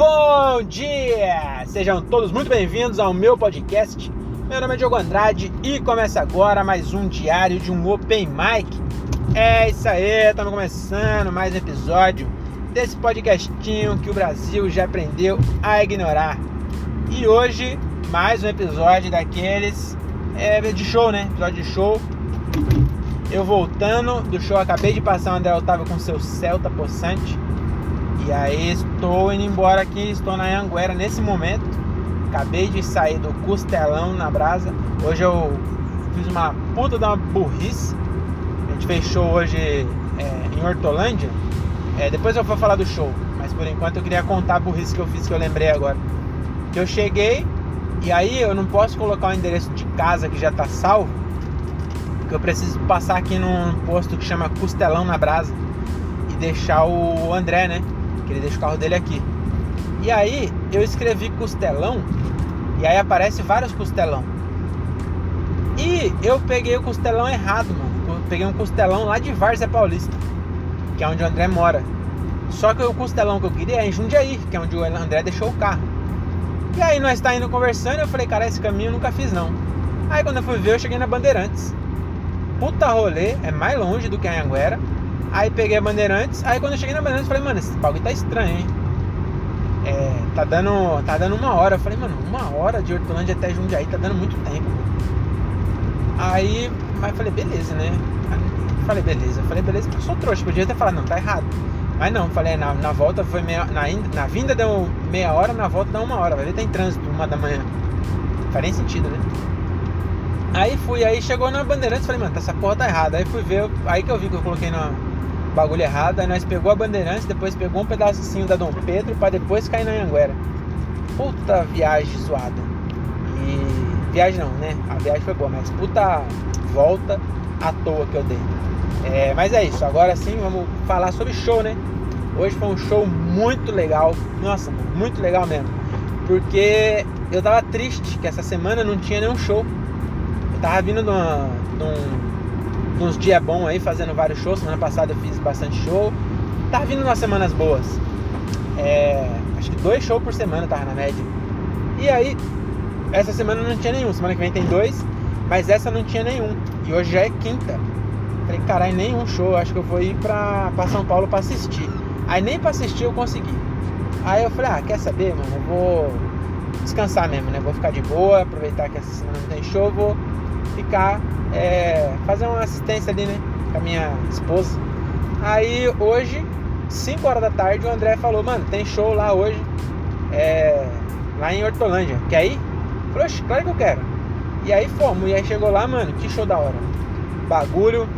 Bom dia! Sejam todos muito bem-vindos ao meu podcast. Meu nome é Diogo Andrade e começa agora mais um diário de um Open Mic. É isso aí, estamos começando mais um episódio desse podcastinho que o Brasil já aprendeu a ignorar. E hoje, mais um episódio daqueles é, de show, né? Episódio de show. Eu voltando do show, acabei de passar o André Otávio com seu Celta possante. E aí estou indo embora aqui, estou na Anguera nesse momento. Acabei de sair do Costelão na Brasa. Hoje eu fiz uma puta uma burrice. A gente fez show hoje é, em Hortolândia. É, depois eu vou falar do show, mas por enquanto eu queria contar a burrice que eu fiz que eu lembrei agora. Que eu cheguei e aí eu não posso colocar o endereço de casa que já tá salvo. Que eu preciso passar aqui num posto que chama Costelão na Brasa e deixar o André, né? Que ele deixa o carro dele aqui. E aí eu escrevi costelão e aí aparece vários costelão. E eu peguei o costelão errado, mano. Eu peguei um costelão lá de Várzea Paulista, que é onde o André mora. Só que o costelão que eu queria é em Jundiaí, que é onde o André deixou o carro. E aí nós tá indo conversando, eu falei, cara, esse caminho eu nunca fiz não. Aí quando eu fui ver, eu cheguei na Bandeirantes. Puta rolê, é mais longe do que a Anguera. Aí peguei a Bandeirantes, aí quando eu cheguei na Bandeirantes, falei, mano, esse bagulho tá estranho, hein? É, tá dando, tá dando uma hora. Eu falei, mano, uma hora de Hortolândia até Jundiaí tá dando muito tempo. Aí, mas falei, beleza, né? Falei, beleza. Falei, beleza, porque eu sou trouxa. Podia ter falado, não, tá errado. Mas não, falei, na, na volta foi meia na, na vinda deu meia hora, na volta deu uma hora. Vai ver, tem trânsito, uma da manhã. Não faz nem sentido, né? Aí fui, aí chegou na Bandeirantes, falei, mano, essa porra tá errada. Aí fui ver, aí que eu vi que eu coloquei na bagulho errado. Aí nós pegou a Bandeirantes, depois pegou um pedacinho da Dom Pedro para depois cair na Anguera. Puta viagem zoada. E viagem não, né? A viagem foi boa, mas puta volta à toa que eu dei. É, mas é isso, agora sim vamos falar sobre show, né? Hoje foi um show muito legal. Nossa, muito legal mesmo. Porque eu tava triste que essa semana não tinha nenhum show. Eu tava vindo de, uma, de um uns dias bons aí, fazendo vários shows. Semana passada eu fiz bastante show. Tá vindo umas semanas boas. É, acho que dois shows por semana tava na média. E aí, essa semana não tinha nenhum. Semana que vem tem dois, mas essa não tinha nenhum. E hoje já é quinta. Falei, caralho, nenhum show. Acho que eu vou ir pra, pra São Paulo pra assistir. Aí nem pra assistir eu consegui. Aí eu falei, ah, quer saber, mano? Eu vou descansar mesmo, né? Vou ficar de boa, aproveitar que essa semana não tem show, vou ficar é, fazer uma assistência ali, né? Com a minha esposa. Aí hoje, 5 horas da tarde, o André falou, mano, tem show lá hoje. É, lá em Hortolândia. Quer ir? Falei, claro que eu quero. E aí fomos. E aí chegou lá, mano, que show da hora. Bagulho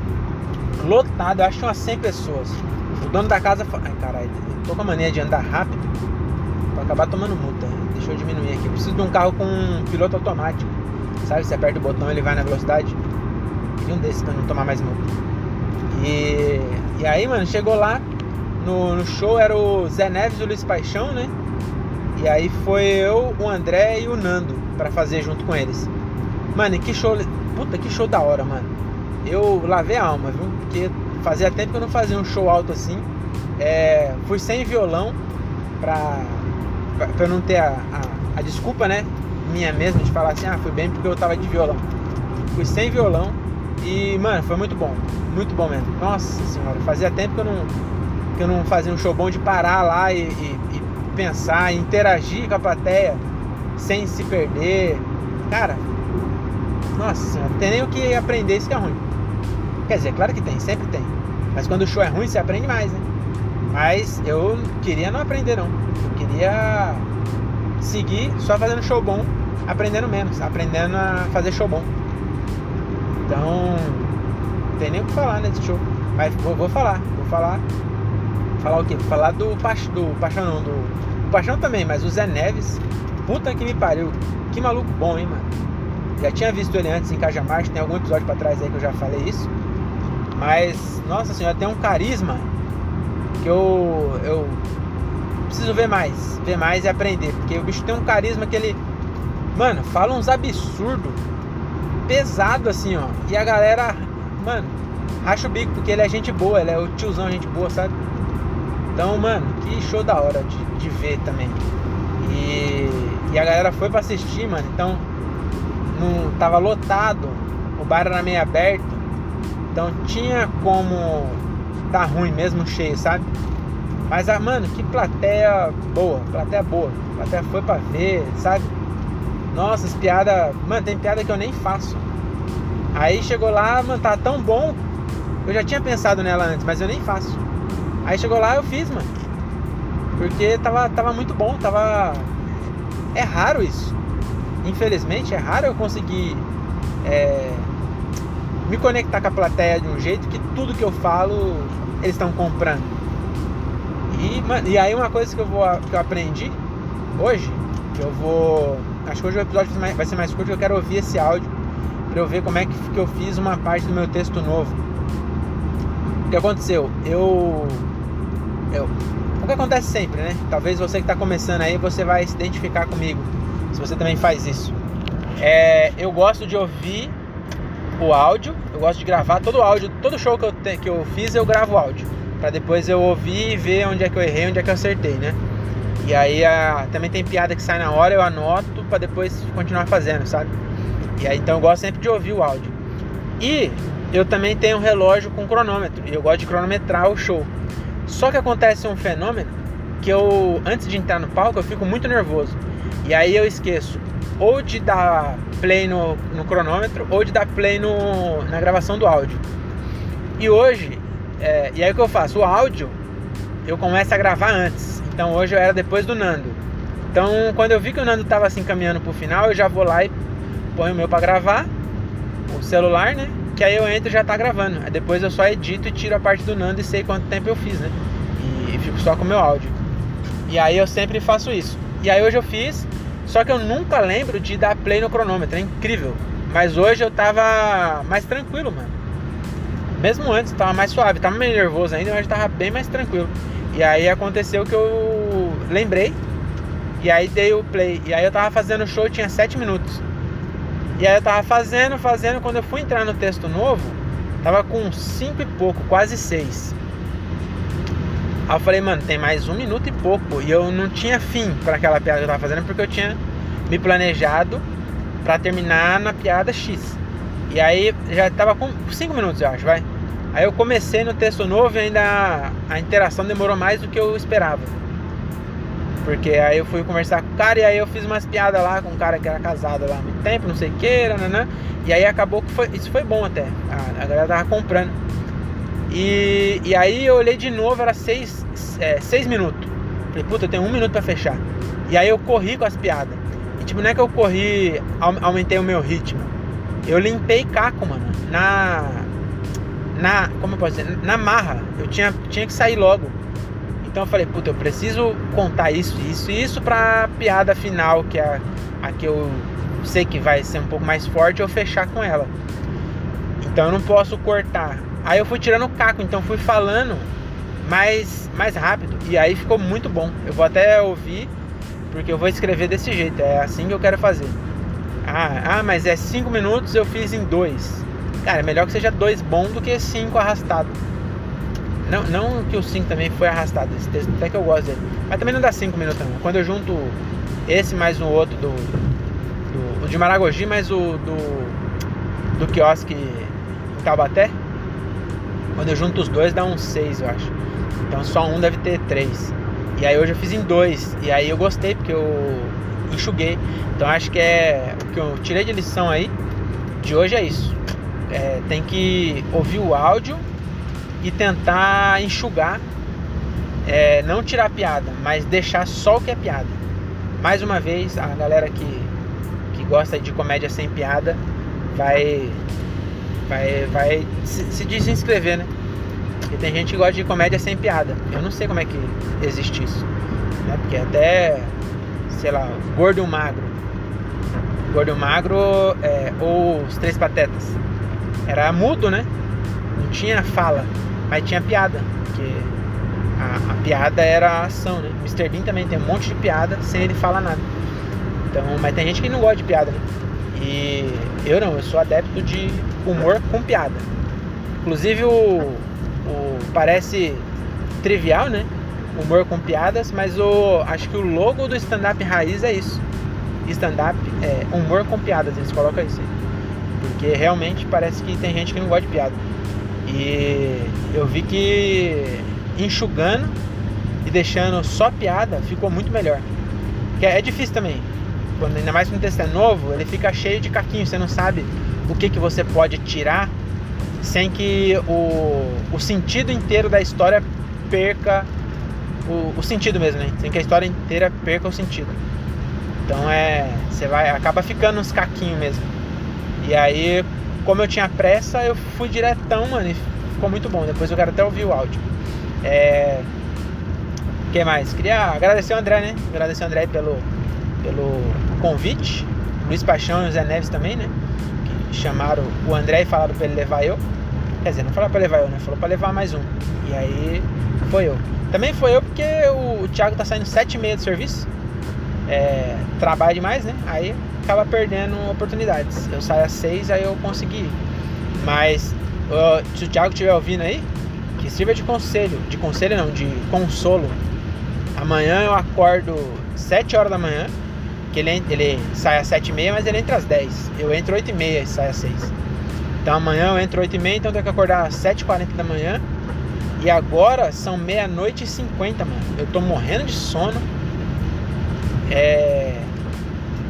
lotado, acho que umas 100 pessoas. O dono da casa falou, ai caralho, tô com a mania de andar rápido. Vou acabar tomando multa. Deixa eu diminuir aqui. Eu preciso de um carro com piloto automático. Sabe, você aperta o botão ele vai na velocidade. Queria um desses pra não tomar mais multa. E, e aí, mano, chegou lá no, no, show, era o Zé Neves e o Luiz Paixão, né? E aí foi eu, o André e o Nando para fazer junto com eles. Mano, e que show. Puta, que show da hora, mano. Eu lavei a alma, viu? Porque fazia tempo que eu não fazia um show alto assim. É, fui sem violão pra, pra, pra eu não ter a, a, a desculpa, né? Minha mesmo de falar assim, ah, fui bem porque eu tava de violão. Fui sem violão e, mano, foi muito bom. Muito bom mesmo. Nossa senhora, fazia tempo que eu não, que eu não fazia um show bom de parar lá e, e, e pensar, interagir com a plateia sem se perder. Cara, nossa senhora, tem nem o que aprender, isso que é ruim. Quer dizer, claro que tem, sempre tem. Mas quando o show é ruim, você aprende mais, né? Mas eu queria não aprender não. Eu queria seguir só fazendo show bom aprendendo menos, aprendendo a fazer show bom. Então, não tem nem o que falar nesse show. Mas vou, vou falar, vou falar. Falar o quê? Vou falar do, do Paixão não, do, do Paixão também, mas o Zé Neves, puta que me pariu. Que maluco bom, hein, mano. Já tinha visto ele antes em Cajamar, tem algum episódio pra trás aí que eu já falei isso. Mas, nossa senhora, tem um carisma que eu, eu preciso ver mais, ver mais e aprender. Porque o bicho tem um carisma que ele Mano, fala uns absurdos pesado assim, ó. E a galera, mano, racha o bico porque ele é gente boa, ele é o tiozão gente boa, sabe? Então, mano, que show da hora de, de ver também. E, e a galera foi pra assistir, mano. Então, não, tava lotado, o bar era meio aberto. Então tinha como tá ruim mesmo cheio, sabe? Mas, ah, mano, que plateia boa, plateia boa. Plateia foi pra ver, sabe? Nossa, as piadas. Mano, tem piada que eu nem faço. Aí chegou lá, mano, tá tão bom. Eu já tinha pensado nela antes, mas eu nem faço. Aí chegou lá, eu fiz, mano. Porque tava, tava muito bom, tava. É raro isso. Infelizmente, é raro eu conseguir é... me conectar com a plateia de um jeito que tudo que eu falo eles estão comprando. E, e aí uma coisa que eu, vou, que eu aprendi hoje, que eu vou. Acho que hoje o episódio vai ser mais curto, eu quero ouvir esse áudio para eu ver como é que, eu fiz uma parte do meu texto novo. O que aconteceu? Eu. eu o que acontece sempre, né? Talvez você que está começando aí, você vai se identificar comigo. Se você também faz isso. É, eu gosto de ouvir o áudio, eu gosto de gravar todo o áudio, todo show que eu, te, que eu fiz eu gravo áudio para depois eu ouvir e ver onde é que eu errei, onde é que eu acertei, né? E aí a, também tem piada que sai na hora, eu anoto para depois continuar fazendo, sabe? E aí então eu gosto sempre de ouvir o áudio. E eu também tenho um relógio com cronômetro, e eu gosto de cronometrar o show. Só que acontece um fenômeno que eu antes de entrar no palco eu fico muito nervoso. E aí eu esqueço ou de dar play no, no cronômetro ou de dar play no, na gravação do áudio. E hoje é, e aí o que eu faço? O áudio eu começo a gravar antes. Então hoje eu era depois do Nando. Então quando eu vi que o Nando tava assim caminhando pro final, eu já vou lá e ponho o meu para gravar, o celular, né? Que aí eu entro e já tá gravando. Aí depois eu só edito e tiro a parte do Nando e sei quanto tempo eu fiz, né? E, fico só com o meu áudio. E aí eu sempre faço isso. E aí hoje eu fiz, só que eu nunca lembro de dar play no cronômetro, é incrível. Mas hoje eu tava mais tranquilo, mano. Mesmo antes tava mais suave, tava meio nervoso ainda, mas tava bem mais tranquilo. E aí aconteceu que eu lembrei e aí dei o play. E aí eu tava fazendo o show, tinha 7 minutos. E aí eu tava fazendo, fazendo, quando eu fui entrar no texto novo, tava com 5 e pouco, quase 6. Aí eu falei, mano, tem mais um minuto e pouco. E eu não tinha fim para aquela piada que eu tava fazendo, porque eu tinha me planejado para terminar na piada X. E aí já tava com 5 minutos, eu acho, vai. Aí eu comecei no texto novo e ainda a interação demorou mais do que eu esperava. Porque aí eu fui conversar com o cara e aí eu fiz umas piadas lá com um cara que era casado lá há muito tempo, não sei o que, né? E aí acabou que foi, isso foi bom até. A, a galera tava comprando. E, e aí eu olhei de novo, era seis, é, seis minutos. Falei, puta, eu tenho um minuto para fechar. E aí eu corri com as piadas. E tipo, não é que eu corri, aumentei o meu ritmo. Eu limpei caco, mano. Na na, como eu posso dizer, na marra. Eu tinha, tinha que sair logo. Então eu falei, puta, eu preciso contar isso, isso e isso pra piada final, que é a, a que eu sei que vai ser um pouco mais forte, eu fechar com ela. Então eu não posso cortar. Aí eu fui tirando o caco, então fui falando mais, mais rápido. E aí ficou muito bom. Eu vou até ouvir, porque eu vou escrever desse jeito. É assim que eu quero fazer. Ah, ah mas é 5 minutos, eu fiz em 2. Cara, é melhor que seja dois bom do que cinco arrastado. Não, não que o 5 também foi arrastado, esse texto até que eu gosto dele. Mas também não dá 5 minutos não. Quando eu junto esse mais um outro do, do, de Maragogi mais o do, do quiosque em Taubaté, quando eu junto os dois dá uns 6, eu acho. Então só um deve ter 3. E aí hoje eu fiz em dois. E aí eu gostei porque eu enxuguei. Então acho que é o que eu tirei de lição aí de hoje é isso é, tem que ouvir o áudio e tentar enxugar, é, não tirar piada, mas deixar só o que é piada. Mais uma vez, a galera que, que gosta de comédia sem piada vai vai, vai se, se desinscrever, né? Porque tem gente que gosta de comédia sem piada. Eu não sei como é que existe isso. Né? Porque até, sei lá, gordo magro. Gordo magro é, ou os três patetas era mudo, né? Não tinha fala, mas tinha piada, porque a, a, piada era a ação, né? Mr. Bean também tem um monte de piada sem ele falar nada. Então, mas tem gente que não gosta de piada, né? E eu não, eu sou adepto de humor com piada. Inclusive o, o parece trivial, né? humor com piadas, mas o acho que o logo do stand-up raiz é isso. Stand-up é humor com piadas, eles colocam isso aí. Porque realmente parece que tem gente que não gosta de piada. E eu vi que enxugando e deixando só piada ficou muito melhor. Que é difícil também. Quando, ainda mais quando o texto é novo, ele fica cheio de caquinho, você não sabe o que, que você pode tirar sem que o, o sentido inteiro da história perca o, o sentido mesmo, né? Sem que a história inteira perca o sentido. Então é. Você vai. acaba ficando uns caquinhos mesmo. E aí, como eu tinha pressa, eu fui diretão, mano, e ficou muito bom. Depois eu quero até ouvir o áudio. É. O que mais? Queria agradecer o André, né? Agradecer o André pelo, pelo convite. Luiz Paixão e o Zé Neves também, né? Que chamaram o André e falaram pra ele levar eu. Quer dizer, não falaram pra levar eu, né? Falou pra levar mais um. E aí foi eu. Também foi eu porque o, Thiago tá saindo sete e meia do serviço. É, trabalha demais, né? Aí acaba perdendo oportunidades. Eu saio às seis, aí eu consegui. Mas uh, se o Thiago estiver ouvindo aí, que sirva de conselho. De conselho não, de consolo. Amanhã eu acordo sete horas da manhã. Que ele, ele sai às sete e meia, mas ele entra às dez. Eu entro oito e meia e sai às seis. Então amanhã eu entro oito e meia, então eu tenho que acordar às sete quarenta da manhã. E agora são meia-noite e cinquenta, mano. Eu tô morrendo de sono. É.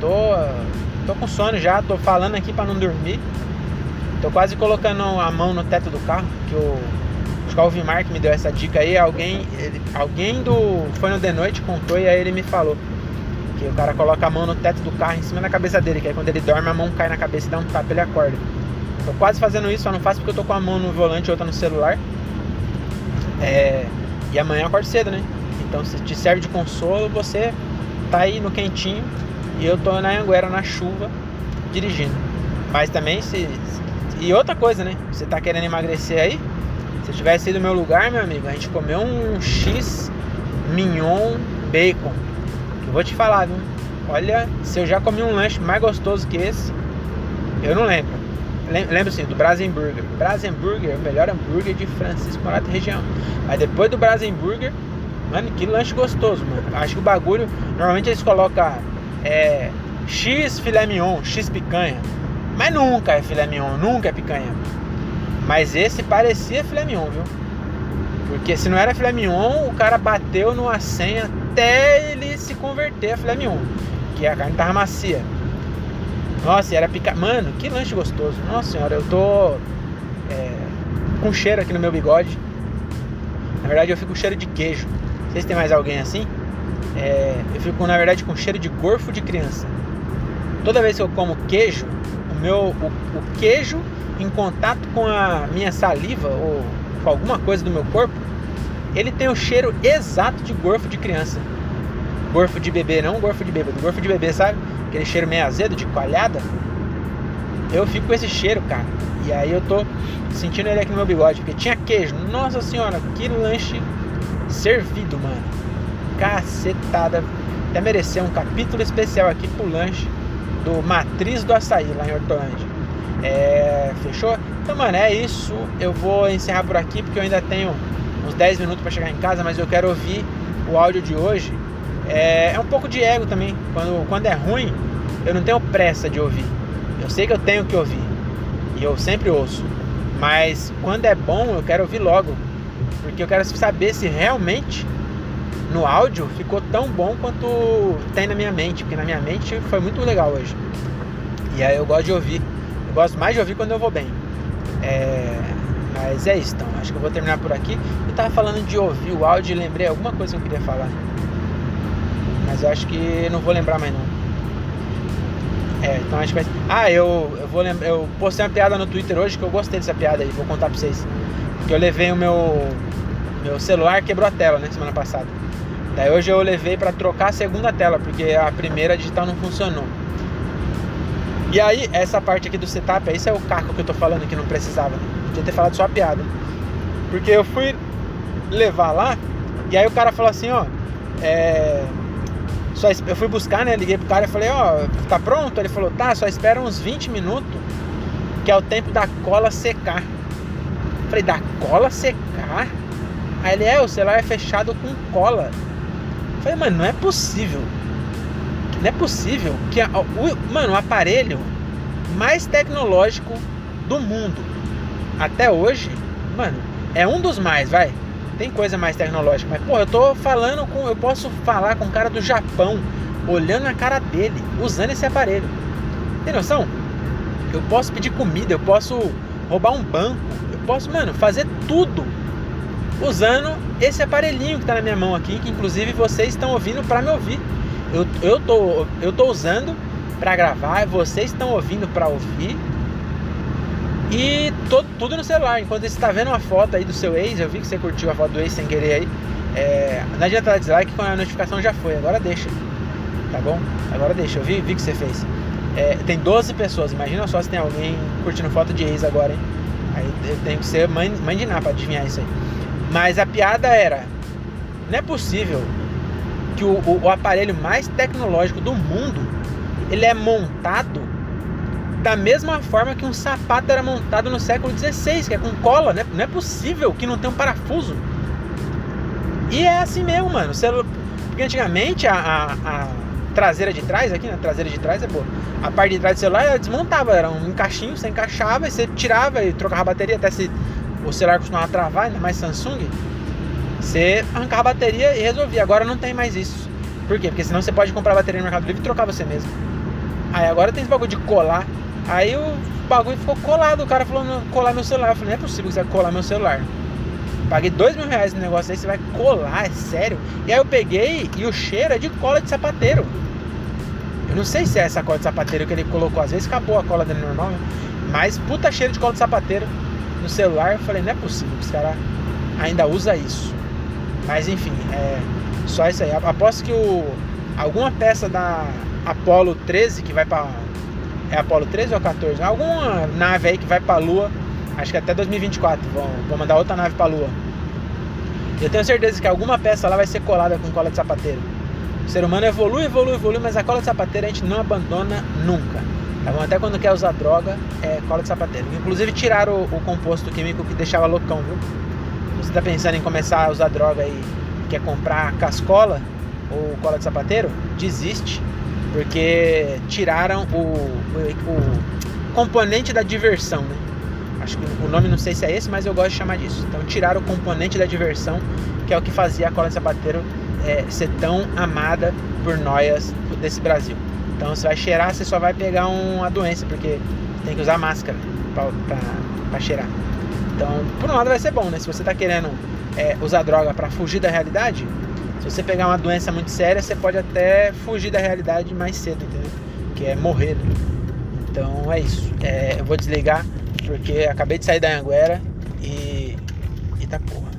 Tô. Tô com sono já, tô falando aqui para não dormir. Tô quase colocando a mão no teto do carro, que o. Que o Alvimar que me deu essa dica aí. Alguém. Ele, alguém do. Foi no The Noite, contou e aí ele me falou. Que o cara coloca a mão no teto do carro em cima da cabeça dele, que aí quando ele dorme a mão cai na cabeça e dá um tapa ele acorda. Tô quase fazendo isso, só não faço porque eu tô com a mão no volante e outra no celular. É, e amanhã eu acordo cedo, né? Então se te serve de consolo, você tá aí no quentinho e eu tô na Anguera na chuva dirigindo. Mas também se. E outra coisa, né? Você tá querendo emagrecer aí? Se tivesse ido no meu lugar, meu amigo, a gente comeu um X mignon bacon. Eu vou te falar, viu? Olha, se eu já comi um lanche mais gostoso que esse, eu não lembro. Lembro assim, do Brasenburger. Brasenburger é o melhor hambúrguer de Francisco Morato região. Mas depois do Brasenburger, mano, que lanche gostoso, mano. Acho que o bagulho, normalmente eles colocam é, X filé mignon, X picanha. Mas nunca é filé mignon, nunca é picanha. Mas esse parecia filé mignon, viu? Porque se não era filé mignon, o cara bateu numa senha até ele se converter a filé mignon. Que a carne tava macia. Nossa, era pica. Mano, que lanche gostoso. Nossa senhora, eu tô é, com cheiro aqui no meu bigode. Na verdade, eu fico com cheiro de queijo. Sei se tem mais alguém assim. É, eu fico, na verdade, com cheiro de gorfo de criança. Toda vez que eu como queijo, o meu o, o queijo em contato com a minha saliva ou com alguma coisa do meu corpo, ele tem o cheiro exato de gorfo de criança. Gorfo de bebê, não gorfo de bêbado. Gorfo de bebê, sabe? aquele cheiro meio azedo de coalhada, eu fico com esse cheiro, cara. E aí eu tô sentindo ele aqui no meu bigode, porque tinha queijo. Nossa senhora, que lanche servido, mano. Cacetada. Até merecer um capítulo especial aqui pro lanche do Matriz do Açaí, lá em Hortolândia. É, fechou? Então, mano, é isso. Eu vou encerrar por aqui, porque eu ainda tenho uns 10 minutos para chegar em casa, mas eu quero ouvir o áudio de hoje é, é um pouco de ego também. Quando, quando é ruim, eu não tenho pressa de ouvir. Eu sei que eu tenho que ouvir. E eu sempre ouço. Mas quando é bom, eu quero ouvir logo. Porque eu quero saber se realmente no áudio ficou tão bom quanto tem na minha mente. Porque na minha mente foi muito legal hoje. E aí eu gosto de ouvir. Eu gosto mais de ouvir quando eu vou bem. É... Mas é isso, então. Acho que eu vou terminar por aqui. Eu tava falando de ouvir o áudio e lembrei alguma coisa que eu queria falar. Mas eu acho que não vou lembrar mais não. É, então acho que vai. Ah, eu, eu vou lembrar. Eu postei uma piada no Twitter hoje que eu gostei dessa piada aí, vou contar pra vocês. Porque eu levei o meu. Meu celular quebrou a tela, né, semana passada. Daí hoje eu levei para trocar a segunda tela, porque a primeira digital não funcionou. E aí, essa parte aqui do setup, esse é o caco que eu tô falando que não precisava, né? Podia ter falado só a piada. Porque eu fui levar lá, e aí o cara falou assim, ó, é, só, eu fui buscar, né? Liguei pro cara e falei, ó, oh, tá pronto? Ele falou, tá, só espera uns 20 minutos, que é o tempo da cola secar. Falei, da cola secar? Aí ele é, o celular é fechado com cola. Eu falei, mano, não é possível. Não é possível que a, o, mano, o aparelho mais tecnológico do mundo até hoje, mano, é um dos mais, vai. Tem coisa mais tecnológica, mas pô, eu tô falando com, eu posso falar com um cara do Japão, olhando na cara dele, usando esse aparelho. Tem noção? Eu posso pedir comida, eu posso roubar um banco, posso, mano, fazer tudo usando esse aparelhinho que tá na minha mão aqui, que inclusive vocês estão ouvindo para me ouvir. Eu, eu, tô, eu tô usando para gravar, vocês estão ouvindo para ouvir. E todo, tudo no celular. Enquanto você está vendo uma foto aí do seu ex, eu vi que você curtiu a foto do ex sem querer aí. É, não adianta dar dislike quando a notificação já foi. Agora deixa. Tá bom? Agora deixa. Eu vi, vi que você fez. É, tem 12 pessoas. Imagina só se tem alguém curtindo foto de ex agora, hein? Aí eu tenho que ser mãe, mãe de nada pra adivinhar isso aí. Mas a piada era: não é possível que o, o, o aparelho mais tecnológico do mundo ele é montado da mesma forma que um sapato era montado no século XVI, que é com cola, né? Não é possível que não tenha um parafuso. E é assim mesmo, mano. Porque antigamente a, a, a traseira de trás, aqui, na né? traseira de trás é boa. A parte de trás do celular ela desmontava, era um encaixinho, você encaixava e você tirava e trocava a bateria, até se o celular costumava travar, ainda mais Samsung. Você arrancava a bateria e resolvia. Agora não tem mais isso. Por quê? Porque senão você pode comprar bateria no Mercado Livre e trocar você mesmo. Aí agora tem esse bagulho de colar. Aí o bagulho ficou colado. O cara falou, colar meu celular. Eu falei, não é possível que você vai colar meu celular. Paguei dois mil reais no negócio aí, você vai colar, é sério? E aí eu peguei e o cheiro é de cola de sapateiro. Eu não sei se é essa cola de sapateiro que ele colocou. Às vezes acabou a cola dele normal, né? Mas puta cheiro de cola de sapateiro no celular. Eu falei, não é possível que esse cara ainda usa isso. Mas enfim, é só isso aí. Aposto que o, alguma peça da Apollo 13 que vai para é Apollo 13 ou 14? Alguma nave aí que vai para a Lua, acho que até 2024 vão, vão mandar outra nave para a Lua. Eu tenho certeza que alguma peça lá vai ser colada com cola de sapateiro. O ser humano evolui, evolui, evolui, mas a cola de sapateiro a gente não abandona nunca. Tá bom? Até quando quer usar droga, é cola de sapateiro. Inclusive tiraram o, o composto químico que deixava loucão, viu? Se você está pensando em começar a usar droga e quer comprar cascola ou cola de sapateiro, desiste, porque tiraram o, o, o componente da diversão, né? Acho que o nome não sei se é esse, mas eu gosto de chamar disso. Então tiraram o componente da diversão, que é o que fazia a cola de sapateiro é, ser tão amada por nós desse Brasil. Então você vai cheirar, você só vai pegar uma doença, porque tem que usar máscara para cheirar. Então, por um lado vai ser bom, né? Se você está querendo é, usar droga para fugir da realidade, se você pegar uma doença muito séria, você pode até fugir da realidade mais cedo, entendeu? Que é morrer. Né? Então é isso. É, eu vou desligar porque acabei de sair da Anguera e. Eita porra.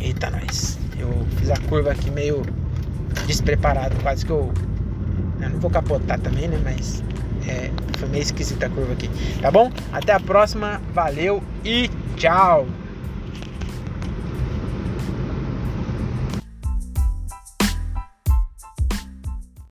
Eita nós. Eu fiz a curva aqui meio despreparado, quase que eu. Eu não vou capotar também, né? Mas é, foi meio esquisita a curva aqui. Tá bom? Até a próxima. Valeu e tchau!